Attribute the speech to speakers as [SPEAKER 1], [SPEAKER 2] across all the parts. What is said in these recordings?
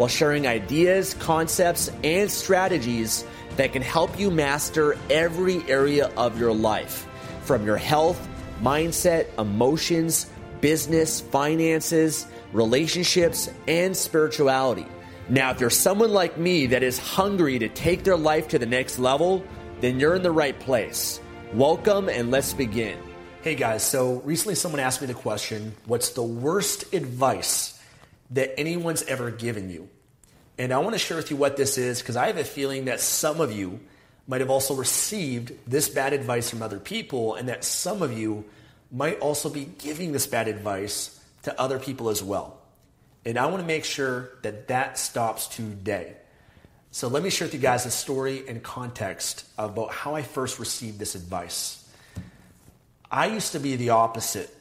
[SPEAKER 1] while sharing ideas, concepts, and strategies that can help you master every area of your life from your health, mindset, emotions, business, finances, relationships, and spirituality. Now, if you're someone like me that is hungry to take their life to the next level, then you're in the right place. Welcome and let's begin. Hey guys, so recently someone asked me the question what's the worst advice that anyone's ever given you. And I want to share with you what this is because I have a feeling that some of you might have also received this bad advice from other people, and that some of you might also be giving this bad advice to other people as well. And I want to make sure that that stops today. So let me share with you guys a story and context about how I first received this advice. I used to be the opposite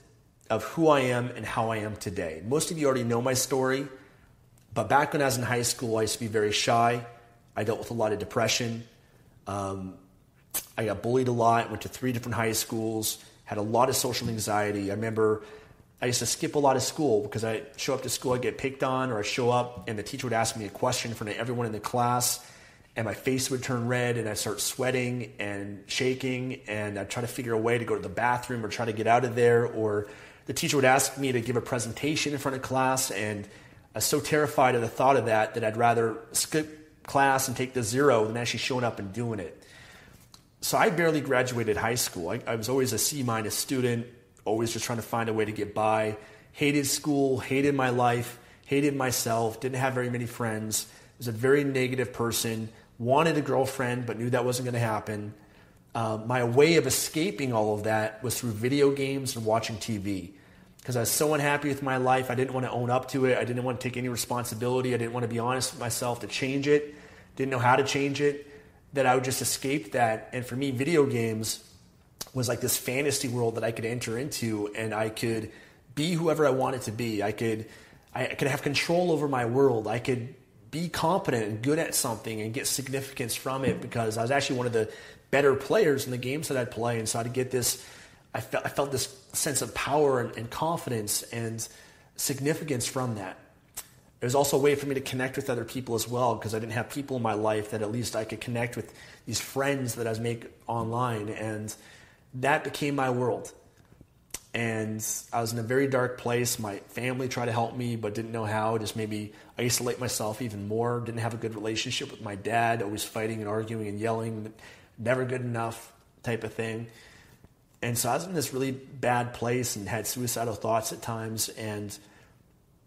[SPEAKER 1] of who I am and how I am today. Most of you already know my story, but back when I was in high school, I used to be very shy. I dealt with a lot of depression. Um, I got bullied a lot, went to three different high schools, had a lot of social anxiety. I remember I used to skip a lot of school because I show up to school, I get picked on, or I show up and the teacher would ask me a question in front of everyone in the class, and my face would turn red, and I'd start sweating and shaking, and I'd try to figure a way to go to the bathroom or try to get out of there, or the teacher would ask me to give a presentation in front of class, and I was so terrified of the thought of that that I'd rather skip class and take the zero than actually showing up and doing it. So I barely graduated high school. I, I was always a C minus student, always just trying to find a way to get by. Hated school, hated my life, hated myself, didn't have very many friends. Was a very negative person. Wanted a girlfriend, but knew that wasn't going to happen. Uh, my way of escaping all of that was through video games and watching TV because I was so unhappy with my life. I didn't want to own up to it. I didn't want to take any responsibility. I didn't want to be honest with myself to change it. Didn't know how to change it. That I would just escape that. And for me, video games was like this fantasy world that I could enter into and I could be whoever I wanted to be. I could I could have control over my world. I could be competent and good at something and get significance from it because I was actually one of the better players in the games that I'd play. And so I'd get this I felt, I felt this sense of power and, and confidence and significance from that. It was also a way for me to connect with other people as well because I didn't have people in my life that at least I could connect with these friends that I was making online. And that became my world. And I was in a very dark place. My family tried to help me, but didn't know how. Just maybe isolate myself even more. Didn't have a good relationship with my dad, always fighting and arguing and yelling, never good enough type of thing. And so I was in this really bad place and had suicidal thoughts at times. And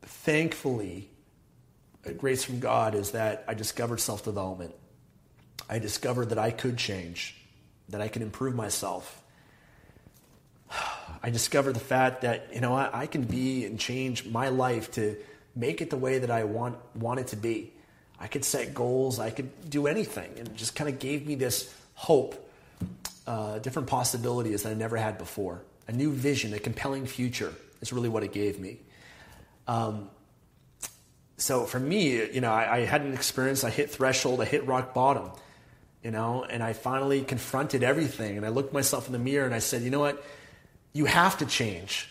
[SPEAKER 1] thankfully, grace from God is that I discovered self development. I discovered that I could change, that I could improve myself. I discovered the fact that, you know, I, I can be and change my life to make it the way that I want, want it to be. I could set goals, I could do anything. And it just kind of gave me this hope uh, different possibilities that I never had before. A new vision, a compelling future is really what it gave me. Um, so for me, you know, I, I, had an experience. I hit threshold. I hit rock bottom. You know, and I finally confronted everything. And I looked myself in the mirror and I said, you know what? You have to change.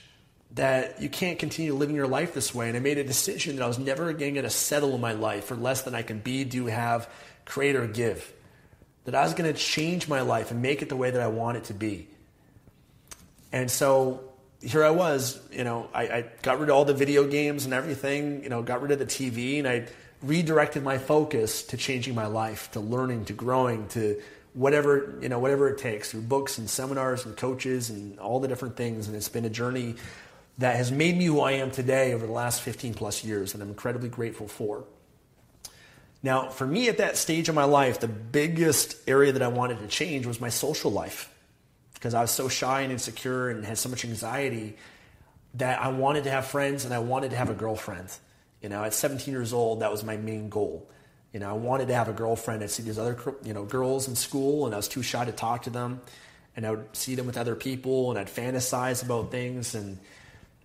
[SPEAKER 1] That you can't continue living your life this way. And I made a decision that I was never again going to settle in my life for less than I can be, do, have, create, or give that I was going to change my life and make it the way that I want it to be. And so here I was, you know, I, I, got rid of all the video games and everything, you know, got rid of the TV and I redirected my focus to changing my life, to learning, to growing, to whatever you know whatever it takes through books and seminars and coaches and all the different things and it's been a journey that has made me who I am today over the last 15 plus years that I'm incredibly grateful for. Now, for me at that stage of my life, the biggest area that I wanted to change was my social life because I was so shy and insecure and had so much anxiety that I wanted to have friends and I wanted to have a girlfriend. You know, at 17 years old, that was my main goal. You know, I wanted to have a girlfriend. I'd see these other, you know, girls in school, and I was too shy to talk to them. And I would see them with other people, and I'd fantasize about things. And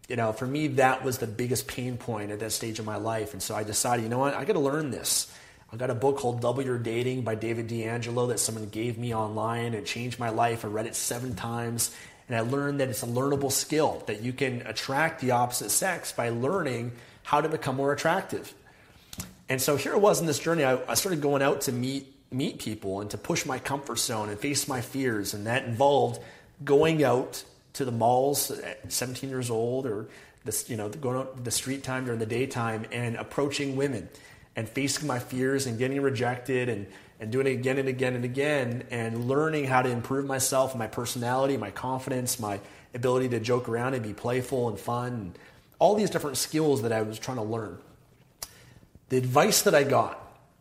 [SPEAKER 1] you know, for me, that was the biggest pain point at that stage of my life. And so I decided, you know what, I got to learn this. I got a book called Double Your Dating by David D'Angelo that someone gave me online. It changed my life. I read it seven times, and I learned that it's a learnable skill that you can attract the opposite sex by learning how to become more attractive. And so here it was in this journey. I, I started going out to meet meet people and to push my comfort zone and face my fears, and that involved going out to the malls at 17 years old or this, you know, going out the street time during the daytime and approaching women and facing my fears and getting rejected and, and doing it again and again and again and learning how to improve myself, my personality, my confidence, my ability to joke around and be playful and fun, and all these different skills that I was trying to learn. The advice that I got,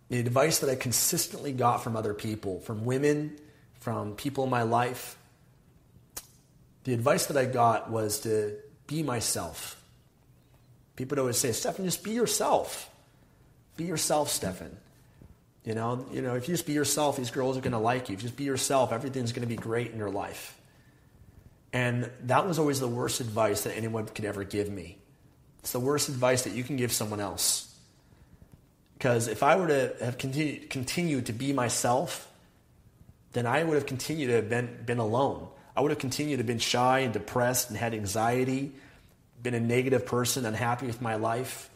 [SPEAKER 1] the advice that I consistently got from other people, from women, from people in my life, the advice that I got was to be myself. People would always say, Stefan, just be yourself. Be yourself, Stefan. You know, you know, if you just be yourself, these girls are going to like you. If you just be yourself, everything's going to be great in your life. And that was always the worst advice that anyone could ever give me. It's the worst advice that you can give someone else. Because if I were to have continued, continued to be myself, then I would have continued to have been, been alone. I would have continued to have been shy and depressed and had anxiety, been a negative person, unhappy with my life.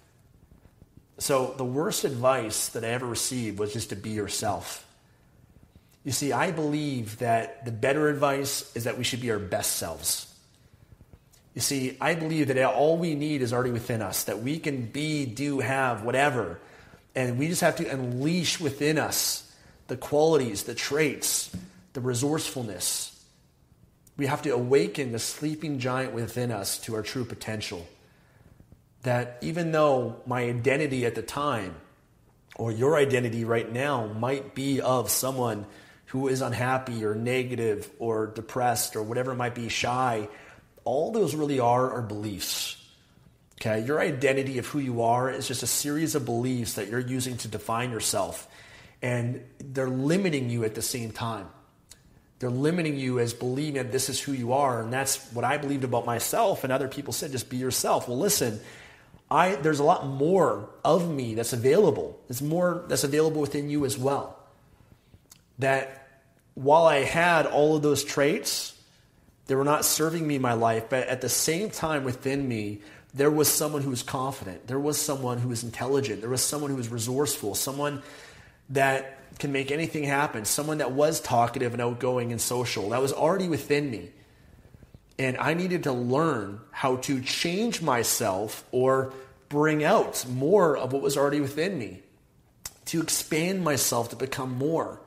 [SPEAKER 1] So the worst advice that I ever received was just to be yourself. You see, I believe that the better advice is that we should be our best selves. You see, I believe that all we need is already within us, that we can be, do, have, whatever and we just have to unleash within us the qualities, the traits, the resourcefulness. We have to awaken the sleeping giant within us to our true potential. That even though my identity at the time, or your identity right now, might be of someone who is unhappy or negative or depressed or whatever might be, shy, all those really are are beliefs. Okay, your identity of who you are is just a series of beliefs that you're using to define yourself. And they're limiting you at the same time. They're limiting you as believing that this is who you are. And that's what I believed about myself. And other people said, just be yourself. Well, listen, I, there's a lot more of me that's available. There's more that's available within you as well. That while I had all of those traits, they were not serving me in my life. But at the same time within me, there was someone who was confident. There was someone who was intelligent. There was someone who was resourceful. Someone that can make anything happen. Someone that was talkative and outgoing and social. That was already within me. And I needed to learn how to change myself or bring out more of what was already within me, to expand myself to become more.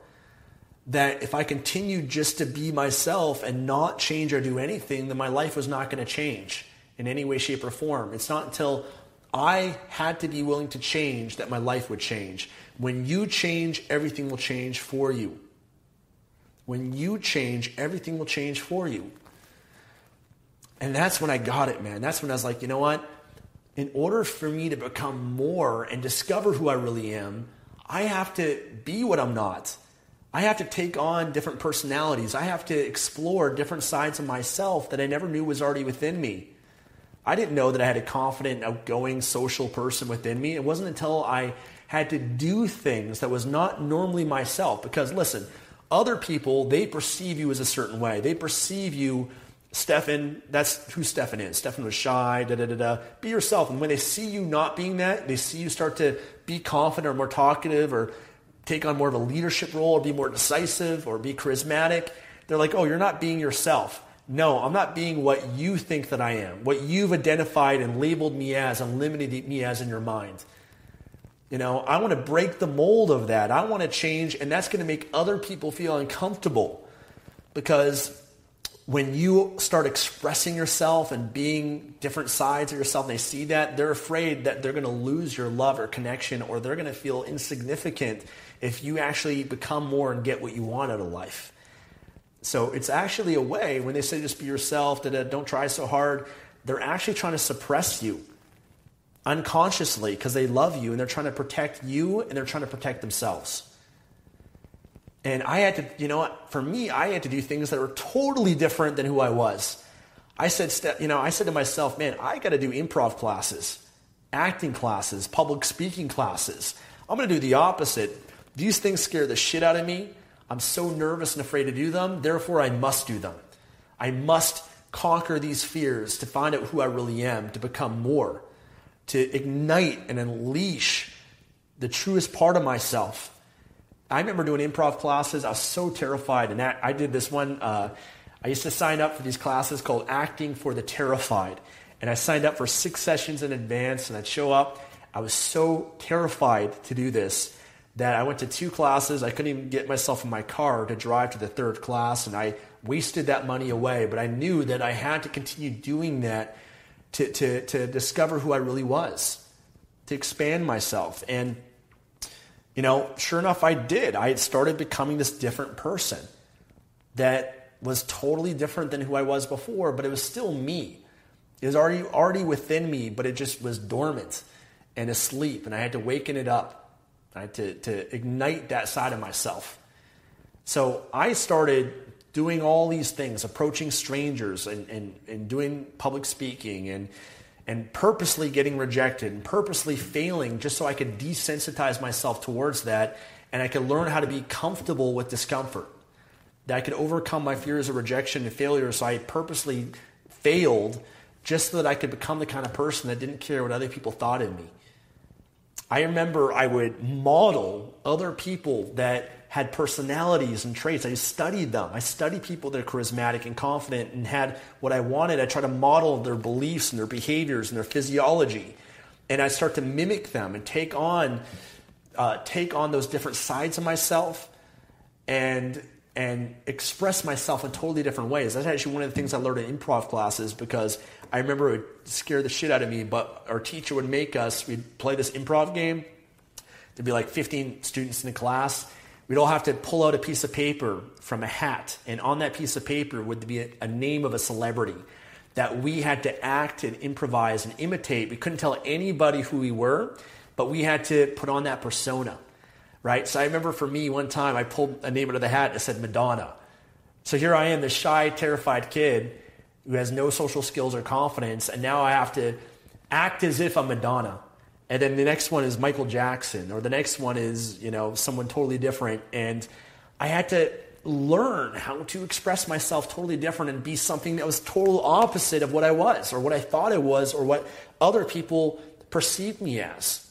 [SPEAKER 1] That if I continued just to be myself and not change or do anything, then my life was not going to change in any way, shape, or form. It's not until I had to be willing to change that my life would change. When you change, everything will change for you. When you change, everything will change for you. And that's when I got it, man. That's when I was like, you know what? In order for me to become more and discover who I really am, I have to be what I'm not. I have to take on different personalities. I have to explore different sides of myself that I never knew was already within me. I didn't know that I had a confident, outgoing, social person within me. It wasn't until I had to do things that was not normally myself. Because listen, other people, they perceive you as a certain way. They perceive you, Stefan, that's who Stefan is. Stefan was shy, da da da da. Be yourself. And when they see you not being that, they see you start to be confident or more talkative or take on more of a leadership role or be more decisive or be charismatic. They're like, oh, you're not being yourself. No, I'm not being what you think that I am, what you've identified and labeled me as and limited me as in your mind. You know, I want to break the mold of that. I want to change, and that's going to make other people feel uncomfortable because when you start expressing yourself and being different sides of yourself, and they see that, they're afraid that they're going to lose your love or connection, or they're going to feel insignificant if you actually become more and get what you want out of life. So it's actually a way when they say just be yourself, that don't try so hard, they're actually trying to suppress you unconsciously because they love you and they're trying to protect you and they're trying to protect themselves. And I had to, you know for me, I had to do things that were totally different than who I was. I said, you know, I said to myself, man, I got to do improv classes, acting classes, public speaking classes. I'm going to do the opposite. These things scare the shit out of me. I'm so nervous and afraid to do them. Therefore, I must do them. I must conquer these fears to find out who I really am, to become more, to ignite and unleash the truest part of myself I remember doing improv classes. I was so terrified, and I did this one. Uh, I used to sign up for these classes called Acting for the Terrified, and I signed up for six sessions in advance, and I'd show up. I was so terrified to do this that I went to two classes. I couldn't even get myself in my car to drive to the third class, and I wasted that money away. But I knew that I had to continue doing that to, to, to discover who I really was, to expand myself. And you know, sure enough, I did. I had started becoming this different person that was totally different than who I was before, but it was still me. It was already, already within me, but it just was dormant and asleep, and I had to waken it up. I had to, to ignite that side of myself. So I started doing all these things, approaching strangers and, and, and doing public speaking and and purposely getting rejected and purposely failing just so I could desensitize myself towards that and I could learn how to be comfortable with discomfort. That I could overcome my fears of rejection and failure so I purposely failed just so that I could become the kind of person that didn't care what other people thought of me. I remember I would model other people that had personalities and traits. I studied them. I studied people that are charismatic and confident and had what I wanted. I try to model their beliefs and their behaviors and their physiology. And I start to mimic them and take on, uh, take on those different sides of myself and, and express myself in totally different ways. That's actually one of the things I learned in improv classes because I remember it would scare the shit out of me, but our teacher would make us, we'd play this improv game. There'd be like 15 students in the class We'd all have to pull out a piece of paper from a hat, and on that piece of paper would be a, name of a celebrity that we had to act and improvise and imitate. We couldn't tell anybody who we were, but we had to put on that persona, right? So I remember for me, one time I pulled a name out of the hat and said Madonna. So here I am, this shy, terrified kid who has no social skills or confidence, and now I have to act as if I'm Madonna and then the next one is Michael Jackson, or the next one is, you know, someone totally different. And I had to learn how to express myself totally different and be something that was total opposite of what I was, or what I thought I was, or what other people perceived me as.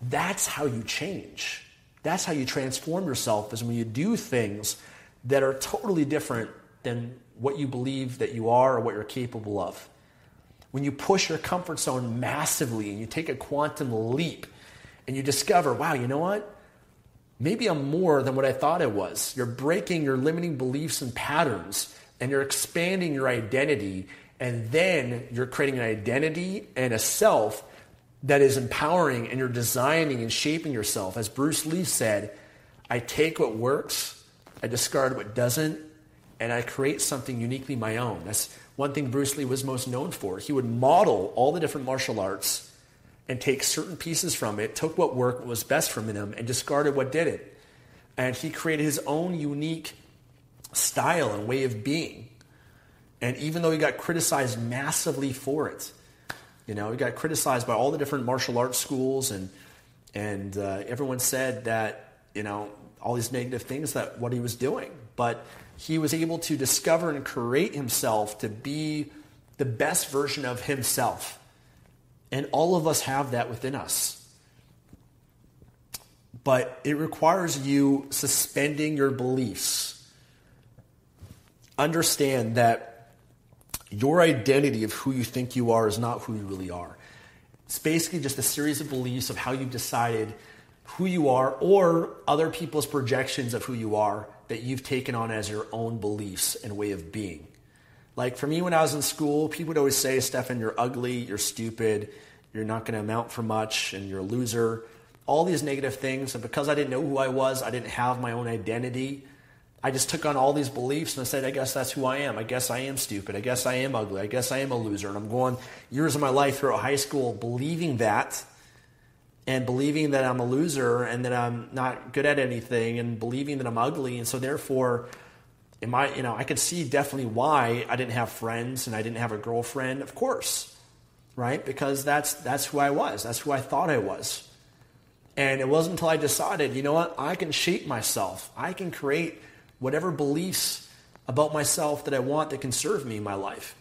[SPEAKER 1] That's how you change. That's how you transform yourself, is when you do things that are totally different than what you believe that you are or what you're capable of when you push your comfort zone massively and you take a quantum leap and you discover, wow, you know what? Maybe I'm more than what I thought I was. You're breaking your limiting beliefs and patterns and you're expanding your identity. And then you're creating an identity and a self that is empowering and you're designing and shaping yourself. As Bruce Lee said, I take what works, I discard what doesn't, and I create something uniquely my own. That's one thing Bruce Lee was most known for. He would model all the different martial arts and take certain pieces from it, took what worked, what was best from them, and discarded what didn't. And he created his own unique style and way of being. And even though he got criticized massively for it, you know, he got criticized by all the different martial arts schools, and and uh, everyone said that you know all these negative things that what he was doing. But he was able to discover and create himself to be the best version of himself. And all of us have that within us. But it requires you suspending your beliefs. Understand that your identity of who you think you are is not who you really are. It's basically just a series of beliefs of how you've decided who you are or other people's projections of who you are that you've taken on as your own beliefs and way of being. Like for me, when I was in school, people would always say, Stefan, you're ugly, you're stupid, you're not going to amount for much, and you're a loser. All these negative things. And because I didn't know who I was, I didn't have my own identity. I just took on all these beliefs and I said, I guess that's who I am. I guess I am stupid. I guess I am ugly. I guess I am a loser. And I'm going years of my life throughout high school believing that and believing that I'm a loser and that I'm not good at anything and believing that I'm ugly. And so therefore, am I, you know, I could see definitely why I didn't have friends and I didn't have a girlfriend, of course, right? Because that's, that's who I was. That's who I thought I was. And it wasn't until I decided, you know what, I can shape myself. I can create whatever beliefs about myself that I want that can serve me in my life.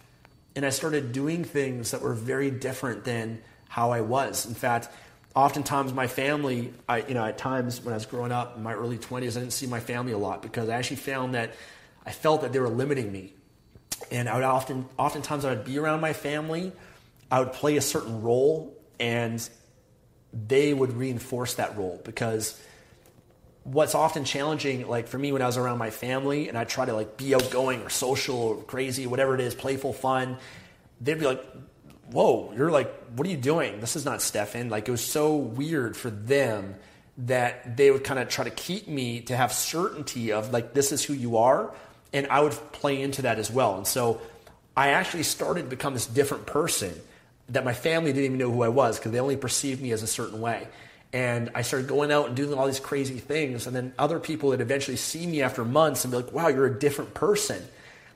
[SPEAKER 1] And I started doing things that were very different than how I was. In fact, oftentimes my family, I, you know, at times when I was growing up in my early 20s, I didn't see my family a lot because I actually found that I felt that they were limiting me. And I would often, oftentimes I would be around my family, I would play a certain role, and they would reinforce that role because what's often challenging, like for me when I was around my family and I try to like be outgoing or social or crazy, whatever it is, playful, fun, they'd be like, whoa, you're like, what are you doing? This is not Stefan. Like, it was so weird for them that they would kind of try to keep me to have certainty of like, this is who you are. And I would play into that as well. And so I actually started to become this different person that my family didn't even know who I was because they only perceived me as a certain way. And I started going out and doing all these crazy things. And then other people that eventually see me after months and be like, wow, you're a different person.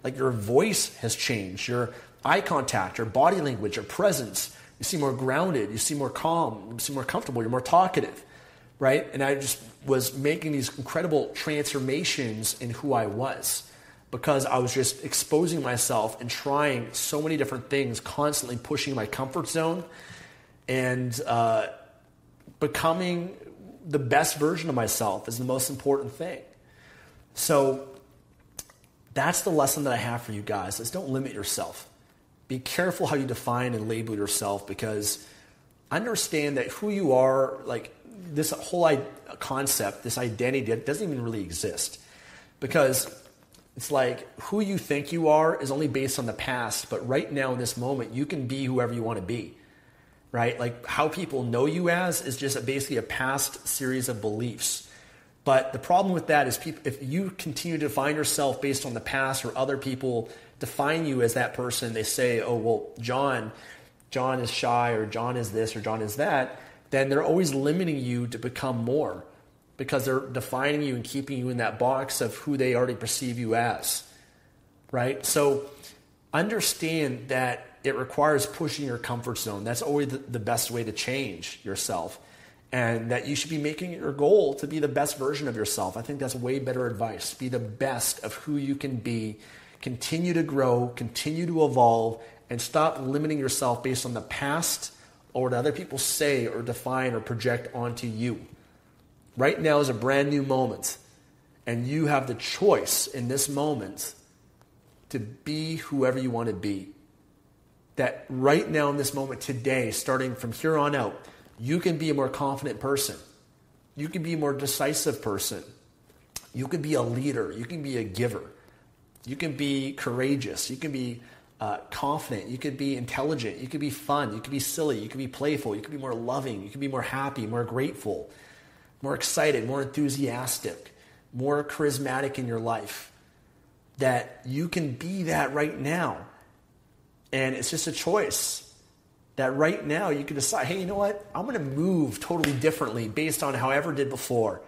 [SPEAKER 1] Like your voice has changed. Your eye contact, or body language, or presence. You seem more grounded. You seem more calm. You seem more comfortable. You're more talkative, right? And I just was making these incredible transformations in who I was because I was just exposing myself and trying so many different things, constantly pushing my comfort zone and uh, becoming the best version of myself is the most important thing. So that's the lesson that I have for you guys is don't limit yourself be careful how you define and label yourself because understand that who you are, like this whole concept, this identity, doesn't even really exist. Because it's like who you think you are is only based on the past, but right now in this moment, you can be whoever you want to be. Right? Like how people know you as is just basically a past series of beliefs. But the problem with that is people, if you continue to define yourself based on the past or other people define you as that person, they say, oh, well, John, John is shy or John is this or John is that, then they're always limiting you to become more because they're defining you and keeping you in that box of who they already perceive you as. Right? So understand that it requires pushing your comfort zone. That's always the, best way to change yourself. And that you should be making your goal to be the best version of yourself. I think that's way better advice. Be the best of who you can be continue to grow, continue to evolve, and stop limiting yourself based on the past or what other people say or define or project onto you. Right now is a brand new moment, and you have the choice in this moment to be whoever you want to be. That right now, in this moment, today, starting from here on out, you can be a more confident person. You can be a more decisive person. You can be a leader. You can be a giver. You can be courageous. You can be uh, confident. You can be intelligent. You can be fun. You can be silly. You can be playful. You can be more loving. You can be more happy, more grateful, more excited, more enthusiastic, more charismatic in your life. That you can be that right now. And it's just a choice that right now you can decide, hey, you know what? I'm going to move totally differently based on how I ever did before.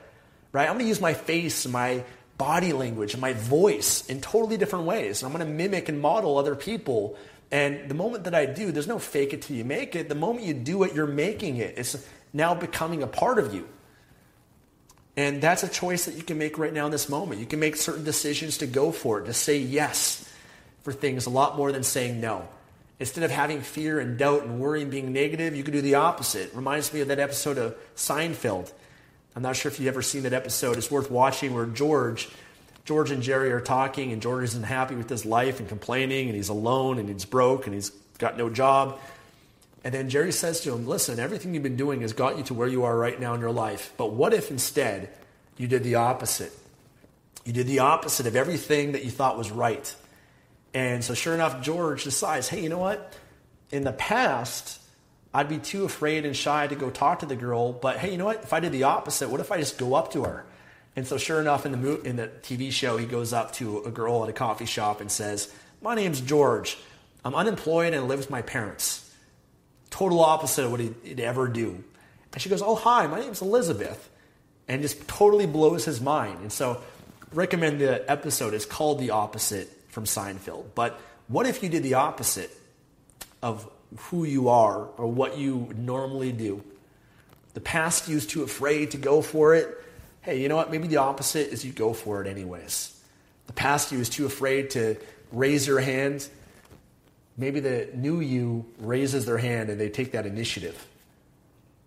[SPEAKER 1] Right? I'm going to use my face, my body language and my voice in totally different ways. I'm going to mimic and model other people. And the moment that I do, there's no fake it till you make it. The moment you do it, you're making it. It's now becoming a part of you. And that's a choice that you can make right now in this moment. You can make certain decisions to go for it, to say yes for things a lot more than saying no. Instead of having fear and doubt and worry and being negative, you can do the opposite. It reminds me of that episode of Seinfeld I'm not sure if you've ever seen that episode. It's worth watching where George, George and Jerry are talking, and George isn't happy with his life and complaining, and he's alone and he's broke and he's got no job. And then Jerry says to him, Listen, everything you've been doing has got you to where you are right now in your life. But what if instead you did the opposite? You did the opposite of everything that you thought was right. And so, sure enough, George decides, Hey, you know what? In the past, I'd be too afraid and shy to go talk to the girl. But hey, you know what? If I did the opposite, what if I just go up to her? And so, sure enough, in the mo- in the TV show, he goes up to a girl at a coffee shop and says, "My name's George. I'm unemployed and I live with my parents." Total opposite of what he'd ever do. And she goes, "Oh, hi. My name's Elizabeth," and just totally blows his mind. And so, recommend the episode. It's called "The Opposite" from Seinfeld. But what if you did the opposite of who you are or what you normally do. The past you too afraid to go for it. Hey, you know what? Maybe the opposite is you go for it anyways. The past you was too afraid to raise your hand. Maybe the new you raises their hand and they take that initiative.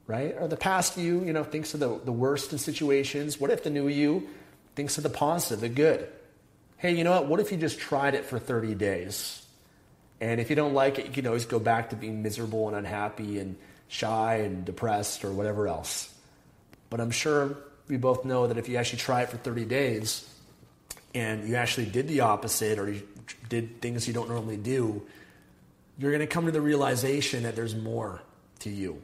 [SPEAKER 1] Right? Or the past you, you know, thinks of the, the worst in situations. What if the new you thinks of the positive, the good? Hey, you know what? What if you just tried it for 30 days? And if you don't like it, you can always go back to being miserable and unhappy and shy and depressed or whatever else. But I'm sure we both know that if you actually try it for 30 days and you actually did the opposite or you did things you don't normally do, you're going to come to the realization that there's more to you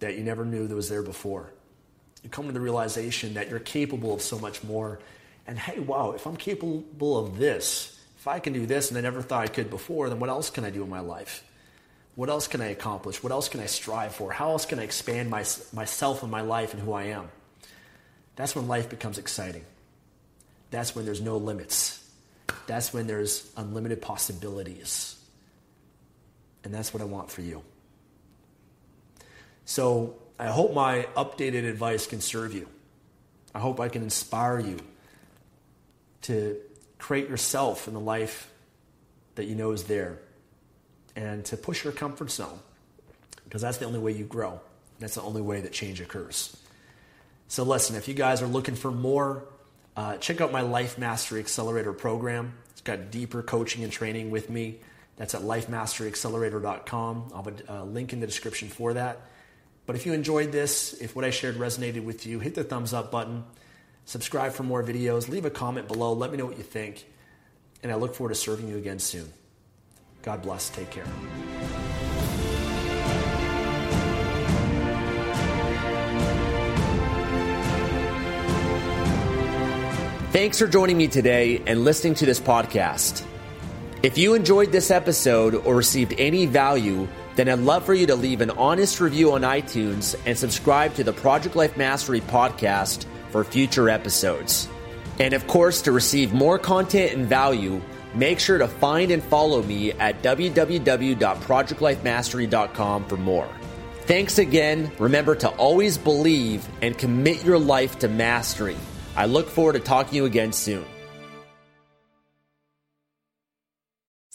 [SPEAKER 1] that you never knew that was there before. You come to the realization that you're capable of so much more. And hey, wow, if I'm capable of this, if I can do this and I never thought I could before, then what else can I do in my life? What else can I accomplish? What else can I strive for? How else can I expand my, myself and my life and who I am? That's when life becomes exciting. That's when there's no limits. That's when there's unlimited possibilities. And that's what I want for you. So I hope my updated advice can serve you. I hope I can inspire you to create yourself in the life that you know is there and to push your comfort zone because that's the only way you grow. That's the only way that change occurs. So, listen, if you guys are looking for more, uh, check out my Life Mastery Accelerator program. It's got deeper coaching and training with me. That's at lifemasteryaccelerator.com. I'll have a link in the description for that. But if you enjoyed this, if what I shared resonated with you, hit the thumbs up button. Subscribe for more videos. Leave a comment below. Let me know what you think. And I look forward to serving you again soon. God bless. Take care.
[SPEAKER 2] Thanks for joining me today and listening to this podcast. If you enjoyed this episode or received any value, then I'd love for you to leave an honest review on iTunes and subscribe to the Project Life Mastery podcast for future episodes. And of course, to receive more content and value, make sure to find and follow me at www.projectlifemastery.com for more. Thanks again. Remember to always believe and commit your life to mastery. I look forward to talking to you again soon.